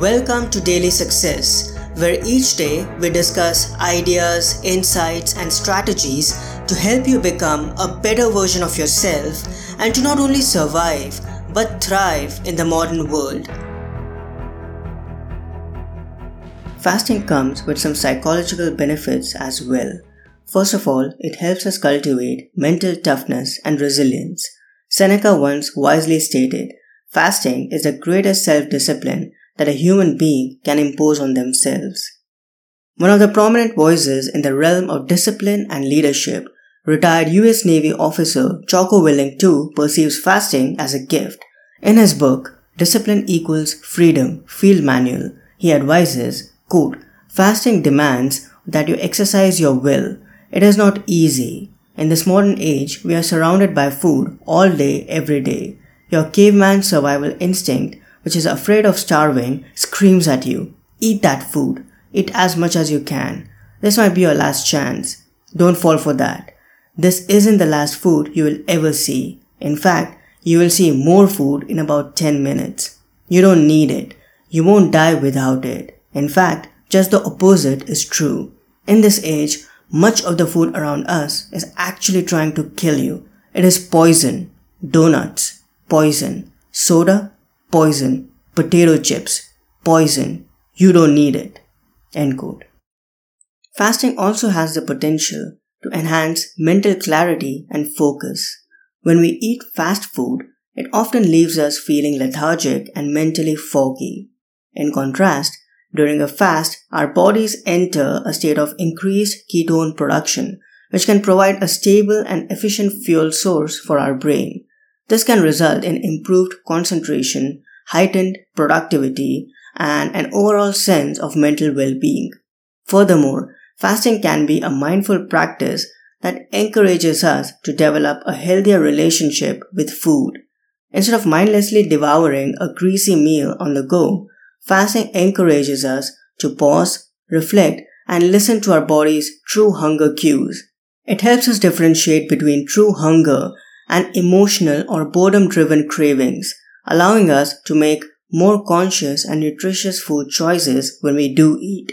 Welcome to Daily Success, where each day we discuss ideas, insights, and strategies to help you become a better version of yourself and to not only survive but thrive in the modern world. Fasting comes with some psychological benefits as well. First of all, it helps us cultivate mental toughness and resilience. Seneca once wisely stated, Fasting is the greatest self discipline that a human being can impose on themselves. One of the prominent voices in the realm of discipline and leadership, retired US Navy officer Jocko Willink II perceives fasting as a gift. In his book, Discipline Equals Freedom Field Manual, he advises, quote, Fasting demands that you exercise your will. It is not easy. In this modern age, we are surrounded by food all day, every day. Your caveman survival instinct which is afraid of starving, screams at you, Eat that food. Eat as much as you can. This might be your last chance. Don't fall for that. This isn't the last food you will ever see. In fact, you will see more food in about 10 minutes. You don't need it. You won't die without it. In fact, just the opposite is true. In this age, much of the food around us is actually trying to kill you. It is poison. Donuts. Poison. Soda poison, potato chips, poison, you don't need it. End quote. Fasting also has the potential to enhance mental clarity and focus. When we eat fast food, it often leaves us feeling lethargic and mentally foggy. In contrast, during a fast, our bodies enter a state of increased ketone production, which can provide a stable and efficient fuel source for our brain. This can result in improved concentration, heightened productivity, and an overall sense of mental well-being. Furthermore, fasting can be a mindful practice that encourages us to develop a healthier relationship with food. Instead of mindlessly devouring a greasy meal on the go, fasting encourages us to pause, reflect, and listen to our body's true hunger cues. It helps us differentiate between true hunger and emotional or boredom driven cravings, allowing us to make more conscious and nutritious food choices when we do eat.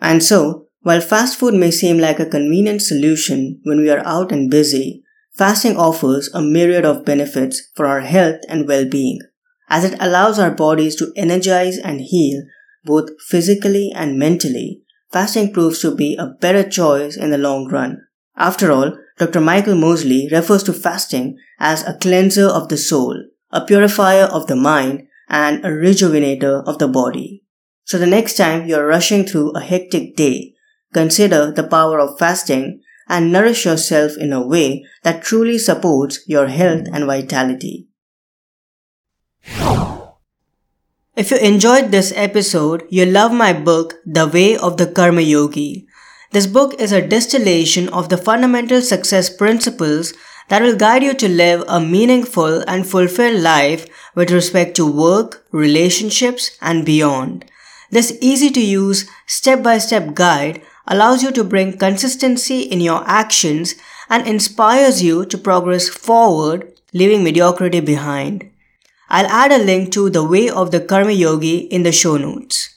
And so, while fast food may seem like a convenient solution when we are out and busy, fasting offers a myriad of benefits for our health and well-being, as it allows our bodies to energize and heal both physically and mentally. Fasting proves to be a better choice in the long run. After all, Dr. Michael Mosley refers to fasting as a cleanser of the soul, a purifier of the mind, and a rejuvenator of the body. So the next time you're rushing through a hectic day, consider the power of fasting and nourish yourself in a way that truly supports your health and vitality. If you enjoyed this episode, you'll love my book, The Way of the Karma Yogi. This book is a distillation of the fundamental success principles that will guide you to live a meaningful and fulfilled life with respect to work, relationships, and beyond. This easy to use step by step guide allows you to bring consistency in your actions and inspires you to progress forward, leaving mediocrity behind. I'll add a link to The Way of the Karma Yogi in the show notes.